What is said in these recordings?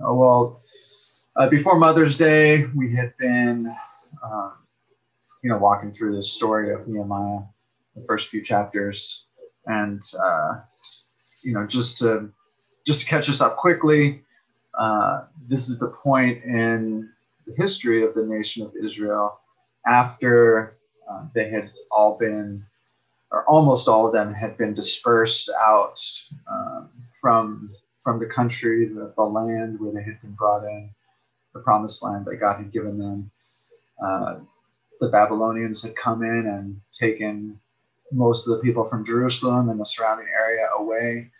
Oh, well, uh, before Mother's Day, we had been, um, you know, walking through this story of Nehemiah, the first few chapters, and uh, you know, just to just to catch us up quickly, uh, this is the point in the history of the nation of Israel after uh, they had all been, or almost all of them had been dispersed out um, from from the country, the, the, land where they had been brought in, the promised land that God had given them. Uh, the Babylonians had come in and taken most of the people from Jerusalem and the surrounding area away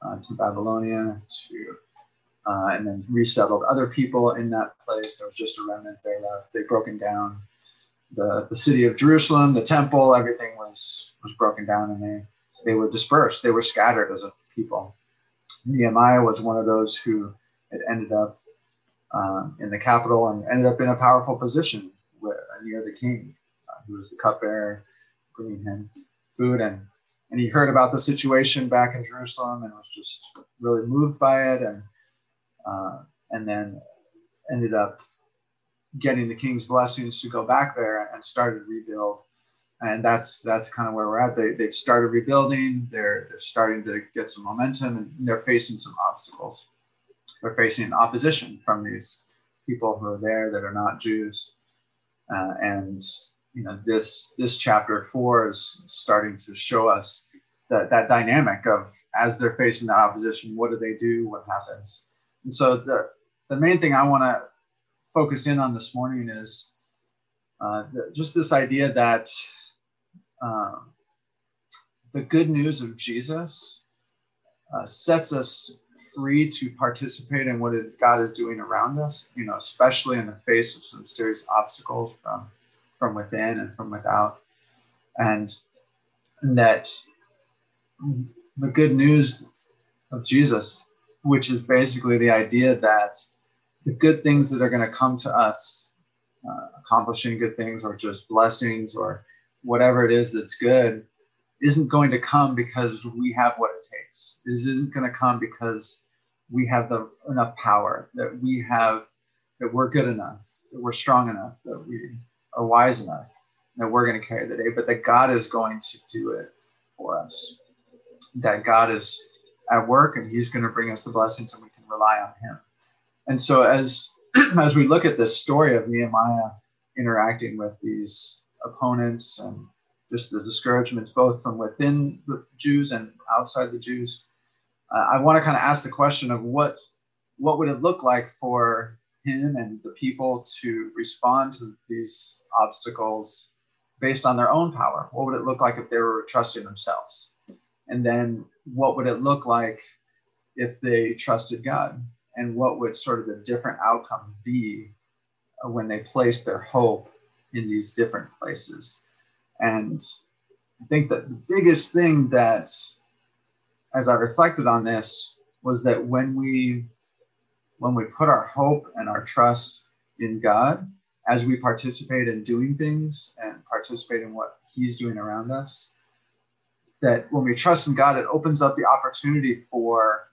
uh, to Babylonia to uh, and then resettled other people in that place. There was just a remnant there left. They'd broken down the, the city of Jerusalem, the temple, everything was was broken down and they they were dispersed. They were scattered as a people. Nehemiah was one of those who had ended up um, in the capital and ended up in a powerful position with, near the king, uh, who was the cupbearer, bringing him food. And, and he heard about the situation back in Jerusalem and was just really moved by it. And, uh, and then ended up getting the king's blessings to go back there and started rebuild and that's that's kind of where we're at. They they've started rebuilding. They're they're starting to get some momentum, and they're facing some obstacles. They're facing opposition from these people who are there that are not Jews, uh, and you know this this chapter four is starting to show us that that dynamic of as they're facing that opposition, what do they do? What happens? And so the the main thing I want to focus in on this morning is uh, the, just this idea that um, the good news of Jesus uh, sets us free to participate in what God is doing around us, you know, especially in the face of some serious obstacles from, from within and from without. And, and that the good news of Jesus, which is basically the idea that the good things that are going to come to us, uh, accomplishing good things or just blessings or whatever it is that's good isn't going to come because we have what it takes. This isn't going to come because we have the enough power that we have that we're good enough, that we're strong enough, that we are wise enough, that we're going to carry the day, but that God is going to do it for us. That God is at work and He's going to bring us the blessings and we can rely on Him. And so as as we look at this story of Nehemiah interacting with these opponents and just the discouragements both from within the Jews and outside the Jews. Uh, I want to kind of ask the question of what what would it look like for him and the people to respond to these obstacles based on their own power? What would it look like if they were trusting themselves? And then what would it look like if they trusted God? And what would sort of the different outcome be when they placed their hope in these different places. And I think that the biggest thing that, as I reflected on this, was that when we when we put our hope and our trust in God, as we participate in doing things and participate in what He's doing around us, that when we trust in God, it opens up the opportunity for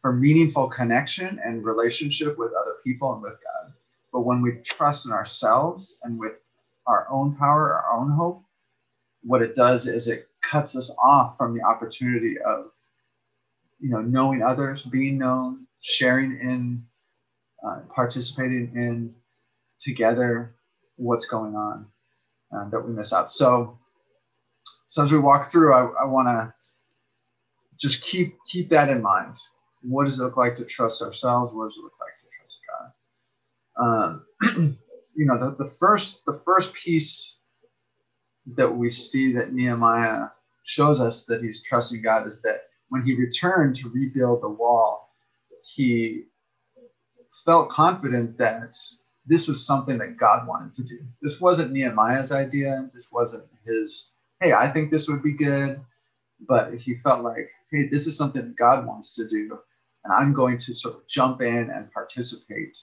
for meaningful connection and relationship with other people and with God. But when we trust in ourselves and with our own power, our own hope, what it does is it cuts us off from the opportunity of, you know, knowing others, being known, sharing in, uh, participating in together what's going on uh, that we miss out. So, so as we walk through, I, I want to just keep keep that in mind. What does it look like to trust ourselves? What does it look like um, you know, the, the first the first piece that we see that Nehemiah shows us that he's trusting God is that when he returned to rebuild the wall, he felt confident that this was something that God wanted to do. This wasn't Nehemiah's idea. This wasn't his, hey, I think this would be good. But he felt like, hey, this is something God wants to do. And I'm going to sort of jump in and participate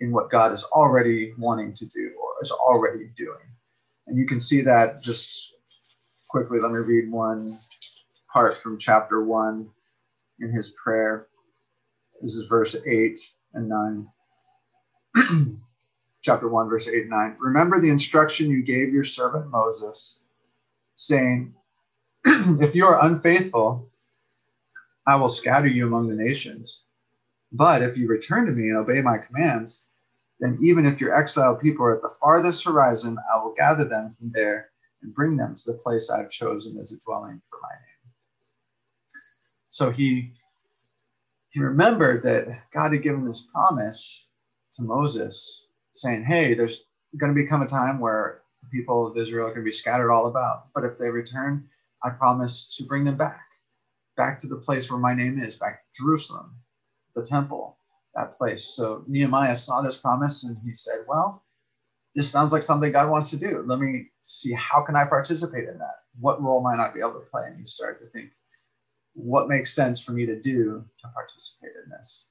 in what God is already wanting to do or is already doing. And you can see that just quickly. Let me read one part from chapter one in his prayer. This is verse eight. and 9. Chapter 1, verse 8 and 9. Remember the instruction you gave your servant Moses, saying, If you are unfaithful, I will scatter you among the nations. But if you return to me and obey my commands, then even if your exiled people are at the farthest horizon, I will gather them from there and bring them to the place I have chosen as a dwelling for my name. So he he remembered that God had given this promise to Moses, saying, Hey, there's going to become a time where the people of Israel are going to be scattered all about. But if they return, I promise to bring them back, back to the place where my name is, back to Jerusalem, the temple, that place. So Nehemiah saw this promise and he said, Well, this sounds like something God wants to do. Let me see how can I participate in that? What role might I be able to play? And he started to think, what makes sense for me to do to participate in this?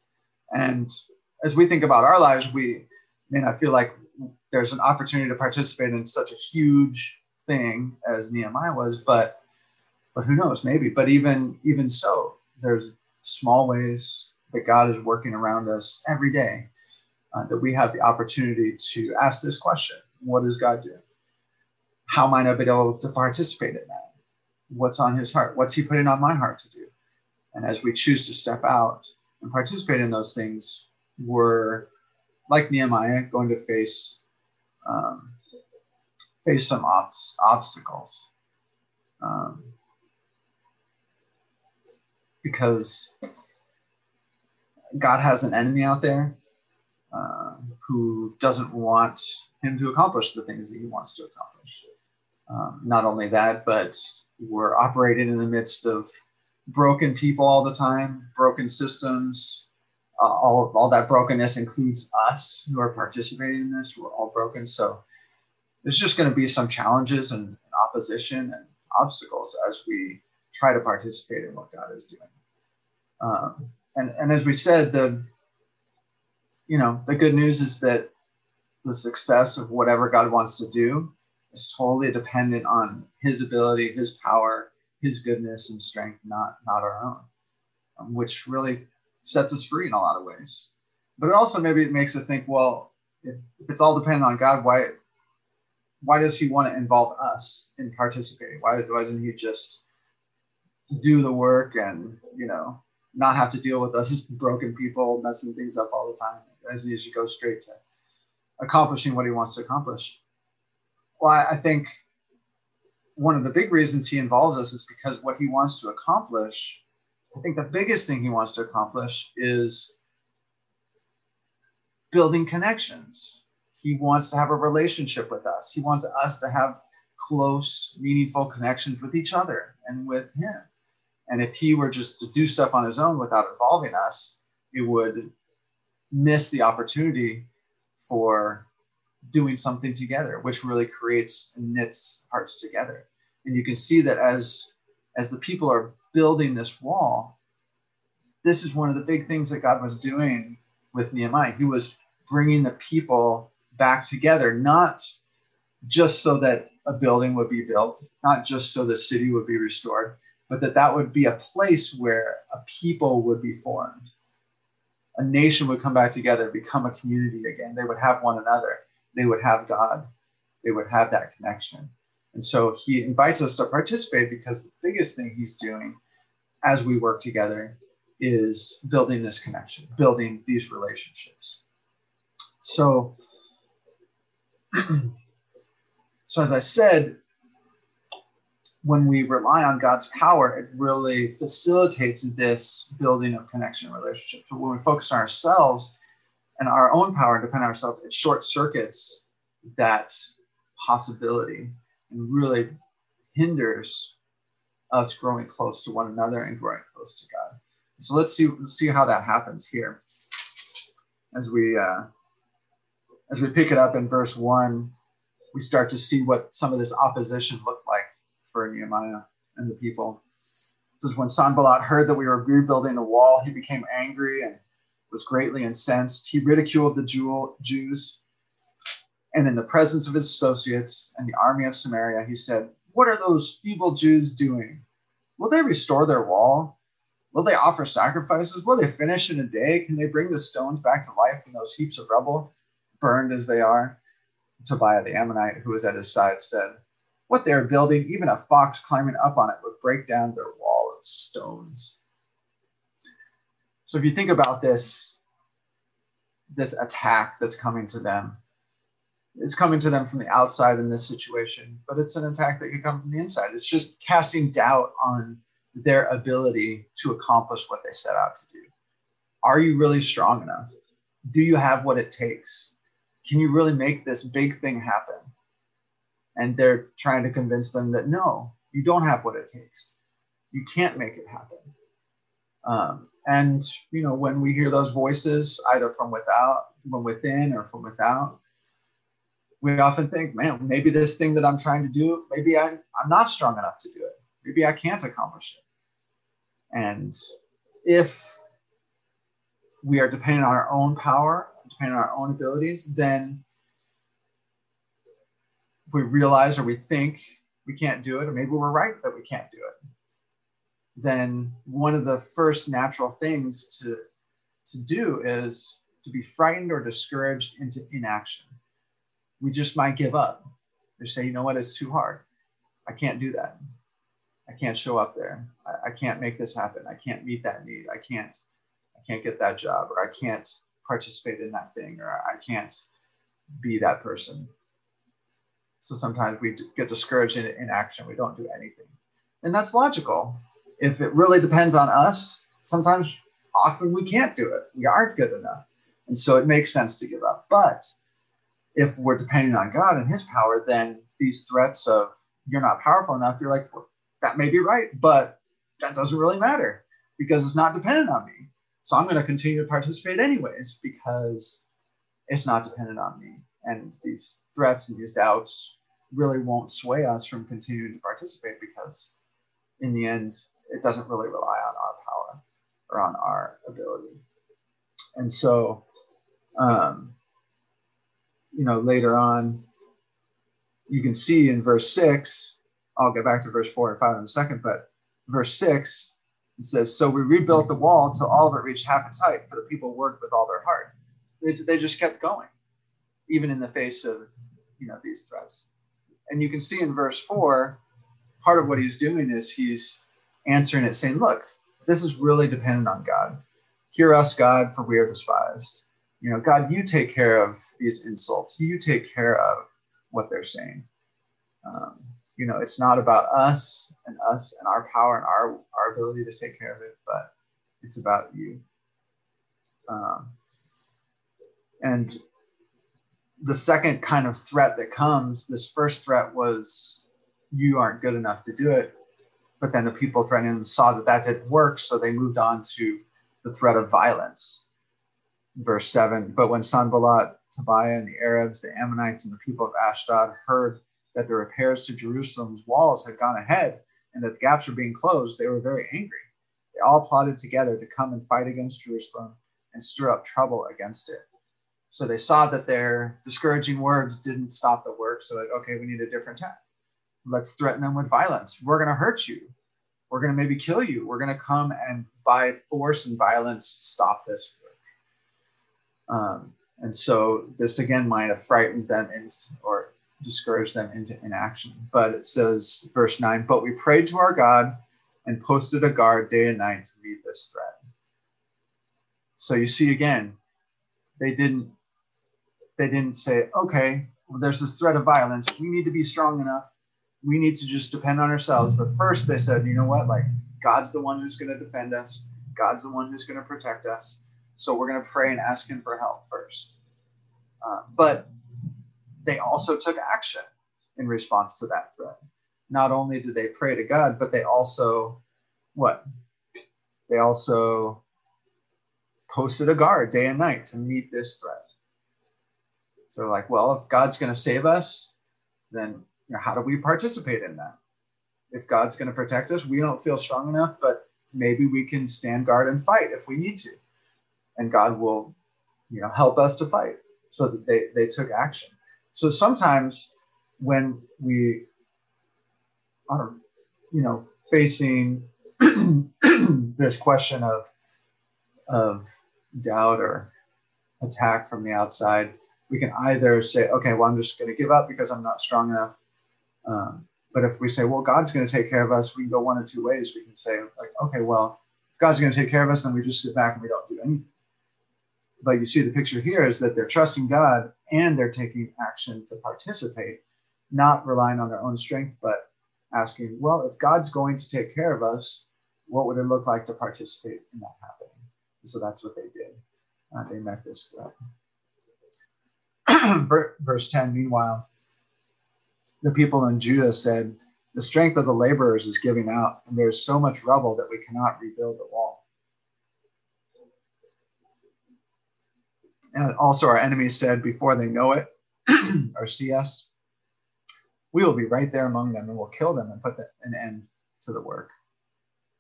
And as we think about our lives, we may not feel like there's an opportunity to participate in such a huge thing as Nehemiah was, but but who knows, maybe. But even even so, there's small ways that God is working around us every day uh, that we have the opportunity to ask this question What does God do? How might I be able to participate in that? What's on his heart? What's he putting on my heart to do? And as we choose to step out and participate in those things, we're like Nehemiah going to face um, face some ob- obstacles. Um, because God has an enemy out there uh, who doesn't want him to accomplish the things that he wants to accomplish. Um, not only that, but we're operating in the midst of broken people all the time, broken systems. Uh, all, all that brokenness includes us who are participating in this. We're all broken. So there's just going to be some challenges and, and opposition and obstacles as we try to participate in what God is doing. Um, and, and as we said, the you know, the good news is that the success of whatever God wants to do is totally dependent on His ability, His power, His goodness and strength, not not our own, um, which really sets us free in a lot of ways. But it also maybe it makes us think, well, if, if it's all dependent on God, why why does He want to involve us in participating? Why, doesn't He just do the work and you know not have to deal with us broken people messing things up all the time? as he should go straight to accomplishing what he wants to accomplish. Well, I, I think one of the big reasons he involves us is because what he wants to accomplish, I think the biggest thing he wants to accomplish is building connections. He wants to have a relationship with us. He wants us to have close, meaningful connections with each other and with him. And if he were just to do stuff on his own without involving us, it would miss the opportunity for doing something together, which really creates and knits hearts together. And you can see that as as the people are building this wall, this is one of the big things that God was doing with Nehemiah. He was bringing the people back together, not just so that a building would be built, not just so the city would be restored, but that that would be a place where a people would be formed a nation would come back together, become a community again. They would have one another. They would have God. They would have that connection. And so he invites us to participate because the biggest thing he's doing as we work together is building this connection, building these relationships. So, so as I said, when we rely on God's power, it really facilitates this building of connection and relationship. But when we focus on ourselves and our own power and depend on ourselves, it short circuits that possibility and really hinders us growing close to one another and growing close to God. So let's see let's see how that happens here as we uh, as we pick it up in verse one. We start to see what some of this opposition like for Nehemiah and the people. This is when Sanballat heard that we were rebuilding the wall. He became angry and was greatly incensed. He ridiculed the Jews. And in the presence of his associates and the army of Samaria, he said, What are those feeble Jews doing? Will they restore their wall? Will they offer sacrifices? Will they finish in a day? Can they bring the stones back to life in those heaps of rubble, burned as they are? Tobiah the Ammonite, who was at his side, said, What they are building, even a fox climbing up on it would break down their wall of stones. So if you think about this, this attack that's coming to them, it's coming to them from the outside in this situation, but it's an attack that can come from the inside. It's just casting doubt on their ability to accomplish what they set out to do. Are you really strong enough? Do you have what it takes? Can you really make this big thing happen? And they're trying to convince them that no, you don't have what it takes. You can't make it happen. Um, and you know, when we hear those voices, either from without, from within, or from without, we often think, man, maybe this thing that I'm trying to do, maybe I, I'm not strong enough to do it. Maybe I can't accomplish it. And if we are dependent on our own power, dependent on our own abilities, then we realize or we think we can't do it, or maybe we're right that we can't do it, then one of the first natural things to, to do is to be frightened or discouraged into inaction we just might give up or say, you know what, it's too hard. I can't do that. I can't show up there. I, I can't make this happen. I can't meet that need. I can't, I can't get that job or I can't participate in that thing or I can't be that person. So sometimes we get discouraged in, in action. We don't do anything. And that's logical. If it really depends on us, sometimes often we can't do it. We aren't good enough. And so it makes sense to give up. But if we're depending on God and His power, then these threats of you're not powerful enough, you're like, well, that may be right, but that doesn't really matter because it's not dependent on me. So I'm going to continue to participate anyways because it's not dependent on me. And these threats and these doubts really won't sway us from continuing to participate because in the end, it doesn't really rely on our power or on our ability. And so, um, you know, later on, you can see in verse six, I'll get back to verse four and five in a second, but verse six, it says, So we rebuilt the wall until all of it reached half its height, for the people worked with all their heart. They, they just kept going, even in the face of, you know, these threats. And you can see in verse four, part of what he's doing is he's answering it saying, Look, this is really dependent on God. Hear us, God, for we are despised you know, God, you take care of these insults. You take care of what they're saying. Um, you know, it's not about us and us and our power and our, our ability to take care of it, but it's about you. Um, and the second kind of threat that comes, this first threat was you aren't good enough to do it. But then the people threatening them saw that that didn't work, so they moved on to the threat of violence verse 7 But when Sanballat, Tobiah, and the Arabs, the Ammonites, and the people of Ashdod heard that the repairs to Jerusalem's walls had gone ahead and that the gaps were being closed, they were very angry. They all plotted together to come and fight against Jerusalem and stir up trouble against it. So they saw that their discouraging words didn't stop the work. So, like, okay, we need a different tack. Let's threaten them with violence. We're going to hurt you. We're going to maybe kill you. We're going to come and by force and violence stop this work. um, and so this again might have frightened them into, or discouraged them into inaction. But it says, verse 9, but we prayed to our God and posted a guard day and night to meet this threat. So you see again, they didn't they didn't say, okay, well, there's this threat of violence. We need to be strong enough. We need to just depend on ourselves. But first they said, you know what? Like God's the one who's going to defend us. God's the one who's going to protect us. So we're going to pray and ask Him for help first. Uh, but they also took action in response to that threat. Not only did they pray to God, but they also, what? They also posted a guard day and night to meet this threat. So, like, well, if God's going to save us, then you know, how do we participate in that? If God's going to protect us, we don't feel strong enough, but maybe we can stand guard and fight if we need to and God will, you know, help us to fight. So they, they took action. So sometimes when we are, you know, facing this question of of doubt or attack from the outside, we can either say, okay, well, I'm just going to give up because I'm not strong enough. Um, but if we say, well, God's going to take care of us, we can go one of two ways. We can say, like, okay, well, if God's going to take care of us, then we just sit back and we don't do anything. But you see, the picture here is that they're trusting God and they're taking action to participate, not relying on their own strength, but asking, well, if God's going to take care of us, what would it look like to participate in that happening? And so that's what they did. Uh, they met this threat. Verse 10 Meanwhile, the people in Judah said, The strength of the laborers is giving out, and there is so much rubble that we cannot rebuild the wall. And also, our enemies said, Before they know it or see us, we will be right there among them and will kill them and put an end to the work.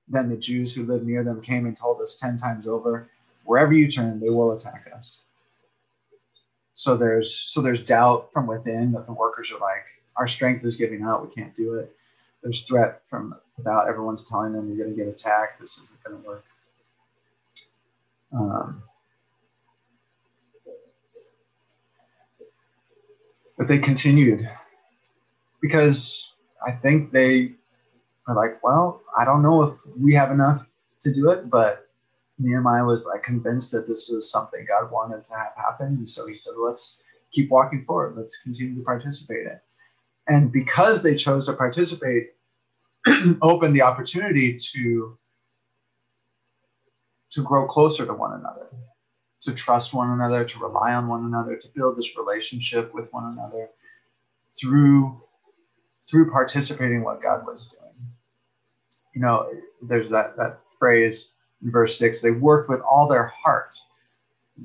Then the Jews who lived near them came and told us 10 times over, Wherever you turn, they will attack us. So there's so there's doubt from within that the workers are like, our strength is giving out, we can't do it. There's threat from without everyone's telling them you're going to get attacked. This isn't going to work. Um, but they continued because I think they are like, well, I don't know if we have enough to do it, but Nehemiah was like convinced that this was something God wanted to have happen. And so he said, let's keep walking forward. Let's continue to participate in. And because they chose to participate, opened the opportunity to, to grow closer to one another, to trust one another, to rely on one another, to build this relationship with one another through through participating what God was doing. You know, there's that that phrase in verse six, they worked with all their heart.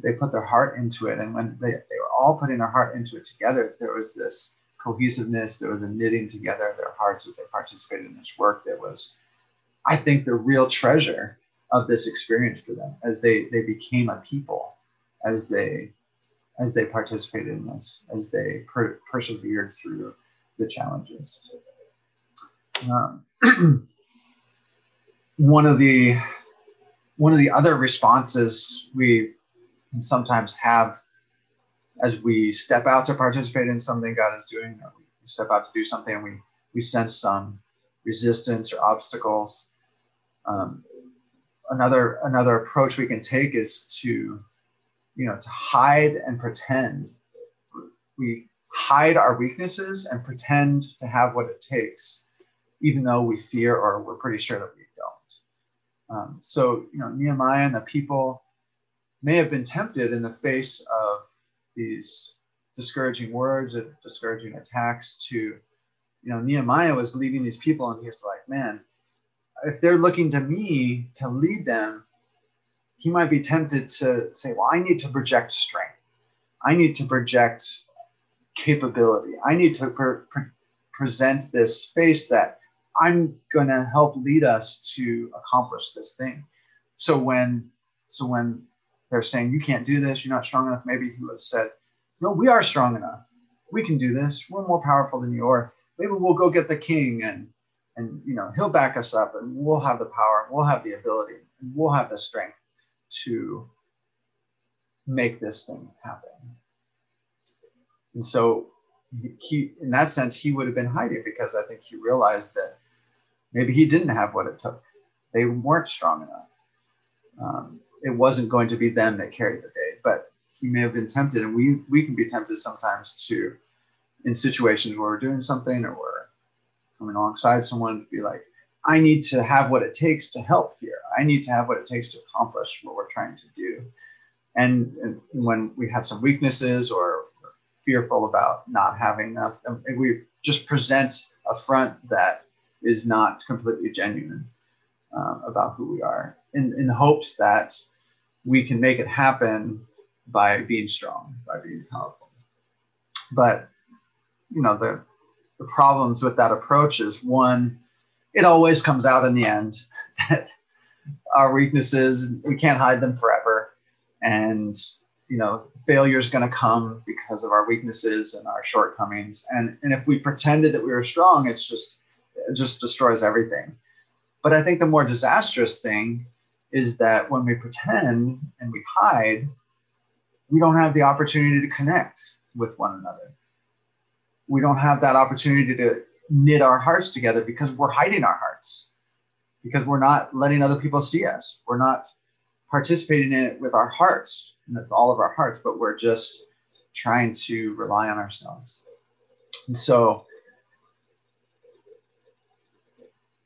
They put their heart into it. And when they, they were all putting their heart into it together, there was this cohesiveness, there was a knitting together of their hearts as they participated in this work that was, I think, the real treasure of this experience for them as they they became a people, as they as they participated in this, as they per- persevered through the challenges. Um, one of the one of the other responses we sometimes have as we step out to participate in something God is doing, we step out to do something and we, we sense some resistance or obstacles. Um, another another approach we can take is to, you know, to hide and pretend. We hide our weaknesses and pretend to have what it takes, even though we fear or we're pretty sure that we. Um, so, you know, Nehemiah and the people may have been tempted in the face of these discouraging words and discouraging attacks to, you know, Nehemiah was leading these people and he's like, man, if they're looking to me to lead them, he might be tempted to say, well, I need to project strength. I need to project capability. I need to pre- pre- present this face that I'm going to help lead us to accomplish this thing. So when so when they're saying you can't do this, you're not strong enough, maybe he would have said, no, we are strong enough. We can do this. We're more powerful than you are. Maybe we'll go get the king and and you know he'll back us up and we'll have the power, we'll have the ability, and we'll have the strength to make this thing happen. And so he, in that sense, he would have been hiding because I think he realized that maybe he didn't have what it took. They weren't strong enough. Um, it wasn't going to be them that carried the day, but he may have been tempted, and we we can be tempted sometimes to, in situations where we're doing something or we're coming alongside someone to be like, I need to have what it takes to help here. I need to have what it takes to accomplish what we're trying to do. And, and when we have some weaknesses or fearful about not having enough. We just present a front that is not completely genuine uh, about who we are in, in hopes that we can make it happen by being strong, by being powerful. But, you know, the, the problems with that approach is one, it always comes out in the end that our weaknesses, we can't hide them forever. And you know failure is going to come because of our weaknesses and our shortcomings and and if we pretended that we were strong it's just it just destroys everything But I think the more disastrous thing is that when we pretend and we hide, we don't have the opportunity to connect with one another. We don't have that opportunity to knit our hearts together because we're hiding our hearts, because we're not letting other people see us. We're not participating in it with our hearts, and with all of our hearts, but we're just trying to rely on ourselves. And so,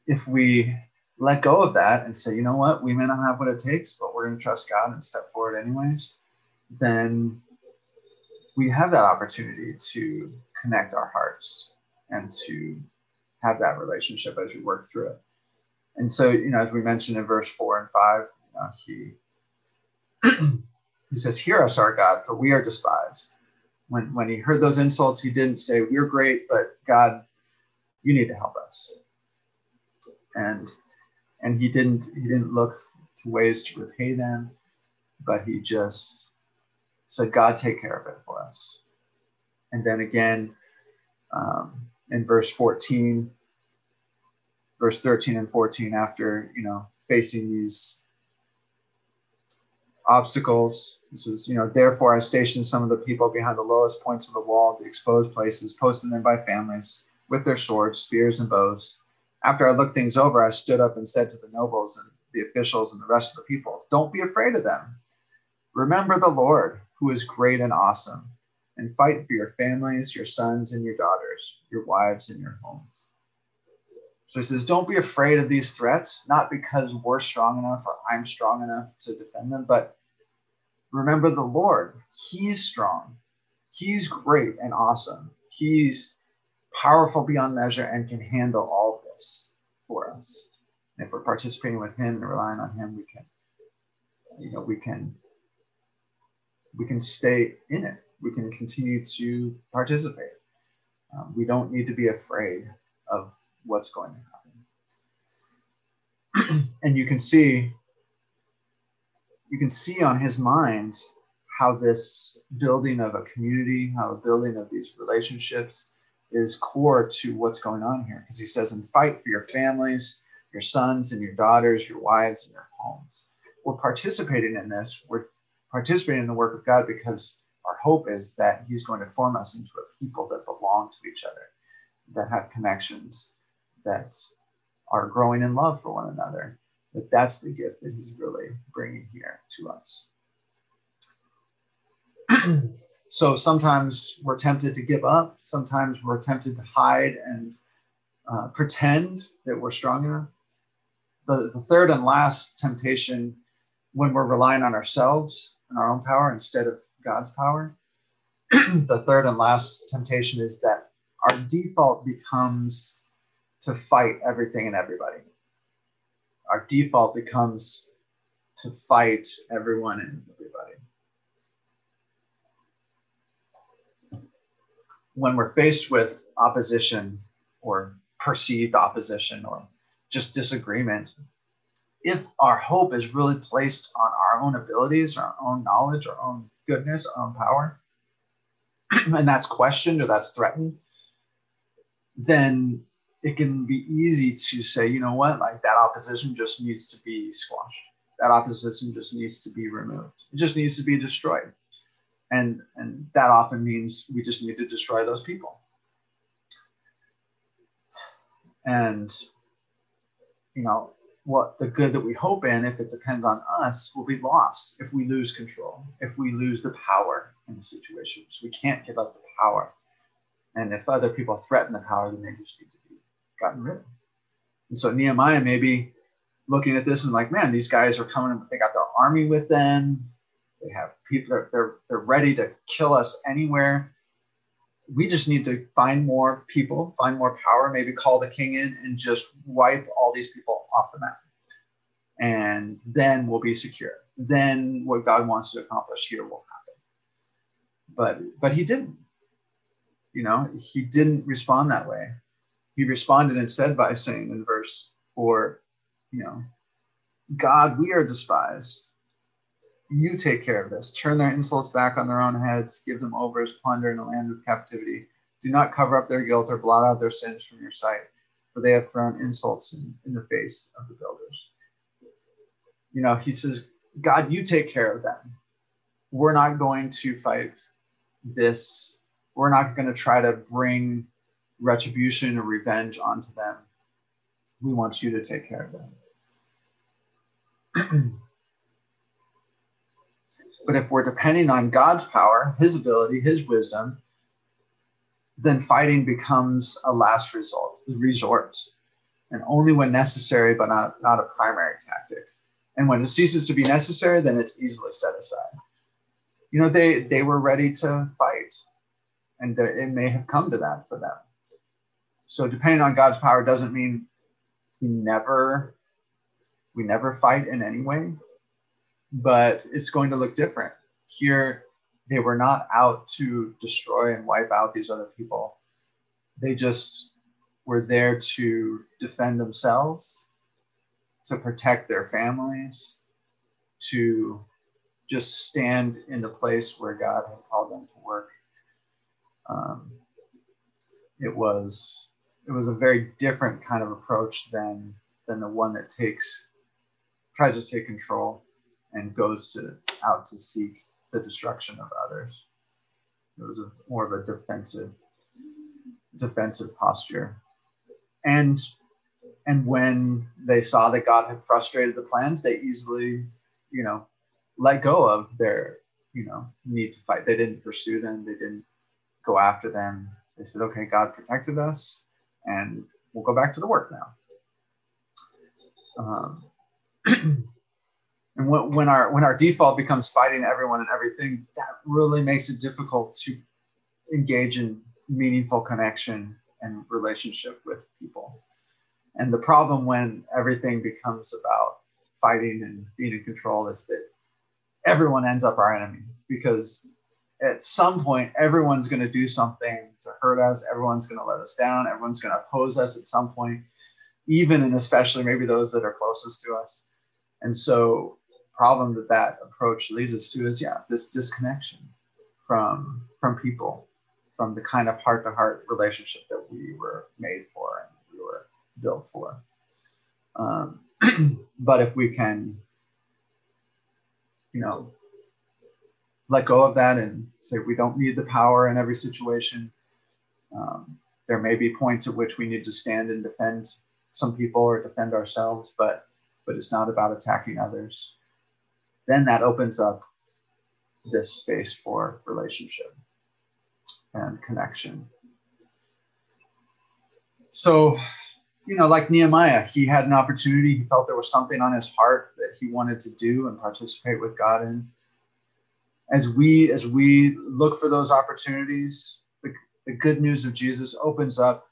if we let go of that and say, you know what, we may not have what it takes, but we're going to trust God and step forward anyways, then we have that opportunity to connect our hearts and to have that relationship as we work through it. And so, you know, as we mentioned in verse four and five, you know, he he says, "Hear us, our God, for we are despised." When when he heard those insults, he didn't say, "We're great, but God, you need to help us." And and he didn't he didn't look to ways to repay them, but he just said, "God, take care of it for us." And then again, um, in verse 14, verse 13 and 14, after you know facing these obstacles. This is, you know, therefore I stationed some of the people behind the lowest points of the wall, the exposed places, posting them by families with their swords, spears, and bows. After I looked things over, I stood up and said to the nobles and the officials and the rest of the people, Don't be afraid of them. Remember the Lord, who is great and awesome, and fight for your families, your sons and your daughters, your wives and your homes. So he says, Don't be afraid of these threats, not because we're strong enough or I'm strong enough to defend them, but remember the Lord. He's strong, He's great and awesome. He's powerful beyond measure and can handle all of for us. And if we're participating with Him and relying on Him, we can, you know, we can we can stay in it. We can continue to participate. Um, we don't need to be afraid of what's going to happen. and you can see you can see on his mind how this building of a community, how the building of these relationships is core to what's going on here. Because he says, and fight for your families, your sons and your daughters, your wives and your homes. We're participating in this. We're participating in the work of God because our hope is that he's going to form us into a people that belong to each other, that have connections, that are growing in love for one another, that that's the gift that he's really bringing here to us. so sometimes we're tempted to give up. Sometimes we're tempted to hide and uh, pretend that we're strong enough. The, the third and last temptation, when we're relying on ourselves and our own power instead of God's power, the third and last temptation is that our default becomes to fight everything and everybody our default becomes to fight everyone and everybody. When we're faced with opposition or perceived opposition or just disagreement, if our hope is really placed on our own abilities, our own knowledge, our own goodness, our own power, and that's questioned or that's threatened, then it can be easy to say, you know what, like that opposition just needs to be squashed. That opposition just needs to be removed. It just needs to be destroyed. And and that often means we just need to destroy those people. And you know, what the good that we hope in, if it depends on us, will be lost if we lose control, if we lose the power in the situation. So we can't give up the power. And if other people threaten the power, then they just need to be gotten rid of. And so Nehemiah maybe looking at this and like, man, these guys are coming. They got their army with them. They have people. They're they're, they're ready to kill us anywhere. We just need to find more people, find more power. Maybe call the king in and just wipe all these people off the map, and then we'll be secure. Then what God wants to accomplish here will happen. But but he didn't. You know, he didn't respond that way he responded instead by saying in verse 4, you know, God, we are despised. You take care of this. Turn their insults back on their own heads. Give them over as plunder in the land of captivity. Do not cover up their guilt or blot out their sins from your sight. for they have thrown insults in, in the face of the builders. You know, he says, God, you take care of them. We're not going to fight this. We're not going to try to bring retribution or revenge onto them. We want you to take care of them. but if we're depending on God's power, His ability, His wisdom, then fighting becomes a last resort, resort, and only when necessary, but not, not a primary tactic. And when it ceases to be necessary, then it's easily set aside. You know, they they were ready to fight, and it may have come to that for them. So depending on God's power doesn't mean He never, we never fight in any way, but it's going to look different. Here, they were not out to destroy and wipe out these other people. They just were there to defend themselves, to protect their families, to just stand in the place where God had called them to work. Um, it was it was a very different kind of approach than than the one that takes tries to take control and goes to out to seek the destruction of others. It was a, more of a defensive defensive posture. And and when they saw that God had frustrated the plans, they easily, you know, let go of their, you know, need to fight. They didn't pursue them. They didn't go after them. They said, okay, God protected us and we'll go back to the work now. Um, and when, when our when our default becomes fighting everyone and everything that really makes it difficult to engage in meaningful connection and relationship with people. And the problem when everything becomes about fighting and being in control is that everyone ends up our enemy because at some point everyone's going to do something to hurt us. Everyone's going to let us down. Everyone's going to oppose us at some point even and especially maybe those that are closest to us. And so problem that that approach leads us to is yeah this disconnection from from people from the kind of heart to heart relationship that we were made for and we were built for. Um, but if we can you know let go of that and say we don't need the power in every situation um, there may be points at which we need to stand and defend some people or defend ourselves but but it's not about attacking others then that opens up this space for relationship and connection. So, you know, like Nehemiah, he had an opportunity. He felt there was something on his heart that he wanted to do and participate with God in. As we as we look for those opportunities, the, the good news of Jesus opens up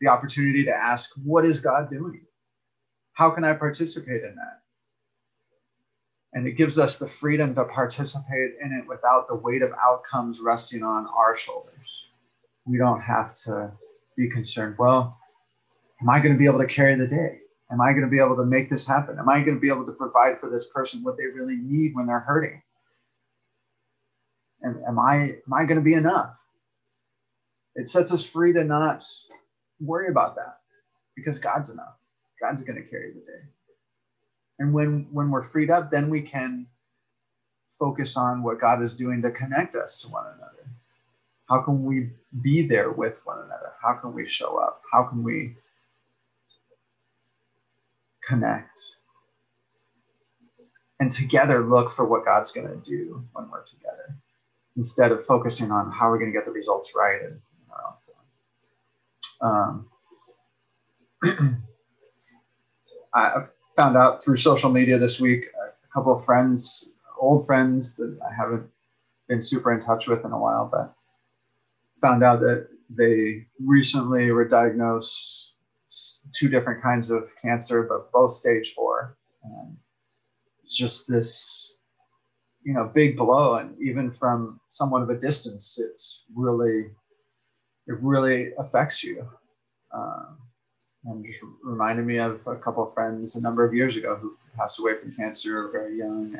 the opportunity to ask, what is God doing? How can I participate in that? And it gives us the freedom to participate in it without the weight of outcomes resting on our shoulders. We don't have to be concerned, well, am I going to be able to carry the day? Am I going to be able to make this happen? Am I going to be able to provide for this person what they really need when they're hurting? And am I am I going to be enough? It sets us free to not worry about that because God's enough. God's going to carry the day and when when we're freed up then we can focus on what god is doing to connect us to one another. How can we be there with one another? How can we show up? How can we connect? And together look for what god's going to do when we're together instead of focusing on how we're going to get the results right and um, I, found out through social media this week a couple of friends, old friends that I haven't been super in touch with in a while, but found out that they recently were diagnosed two different kinds of cancer, but both stage four. And it's just this, you know, big blow. And even from somewhat of a distance, it's really, it really affects you. Um, and just reminded me of a couple of friends a number of years ago who passed away from cancer very young.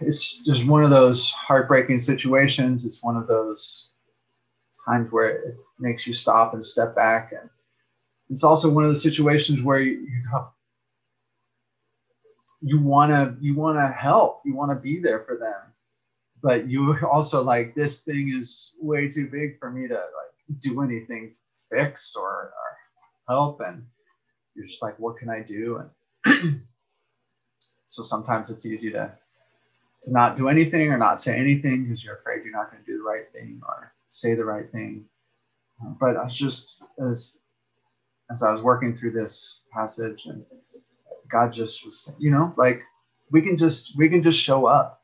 It's just one of those heartbreaking situations. It's one of those times where it makes you stop and step back. And it's also one of the situations where you, you you want to you want to help you want to be there for them but you also like this thing is way too big for me to like do anything fix or, or help and you're just like what can i do and so sometimes it's easy to to not do anything or not say anything because you're afraid you're not going to do the right thing or say the right thing uh, but i was just as as i was working through this passage and God just was, you know, like we can just we can just show up,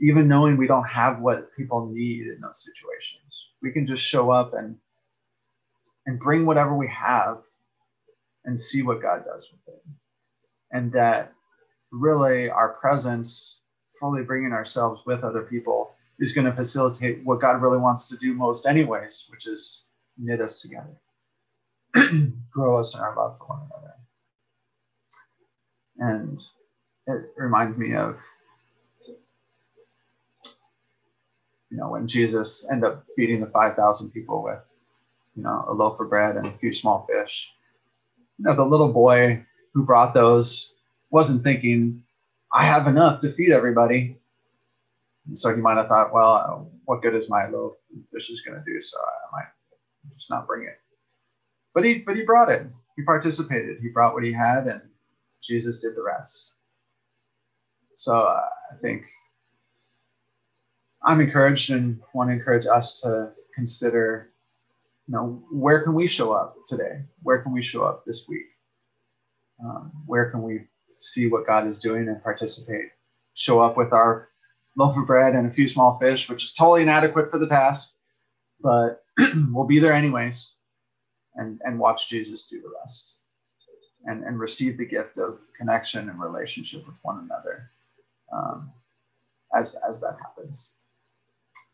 even knowing we don't have what people need in those situations. We can just show up and and bring whatever we have and see what God does with it. And that really our presence, fully bringing ourselves with other people, is going to facilitate what God really wants to do most, anyways, which is knit us together, grow us in our love for one another and it reminds me of you know when jesus ended up feeding the 5000 people with you know a loaf of bread and a few small fish. You know the little boy who brought those wasn't thinking i have enough to feed everybody. And so he might have thought well what good is my loaf fish is going to do so i might just not bring it. But he but he brought it. He participated. He brought what he had and Jesus did the rest. So uh, I think I'm encouraged and want to encourage us to consider, you know, where can we show up today? Where can we show up this week? Um, where can we see what God is doing and participate? Show up with our loaf of bread and a few small fish, which is totally inadequate for the task, but we'll be there anyways and, and watch Jesus do the rest and, and receive the gift of connection and relationship with one another um, as, as that happens.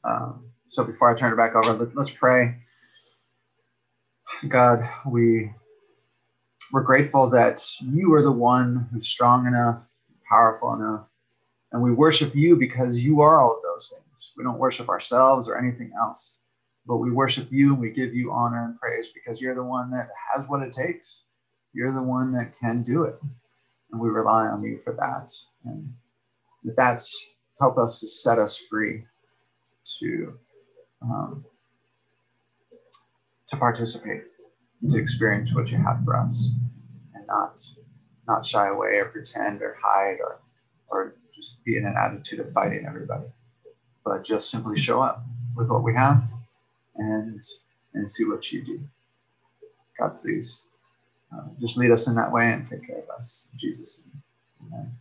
Um, so before I turn it back over, let, let's pray. God, we we're grateful that you are the one who's strong enough, powerful enough, and we worship you because you are all of those things. We don't worship ourselves or anything else, but we worship you and we give you honor and praise because you're the one that has what it takes you're the one that can do it. And we rely on you for that. And that that's help us to set us free to um, to participate, to experience what you have for us, and not not shy away or pretend or hide or or just be in an attitude of fighting everybody, but just simply show up with what we have and and see what you do. God, please uh, just lead us in that way and take care of us. In Jesus' name. Amen.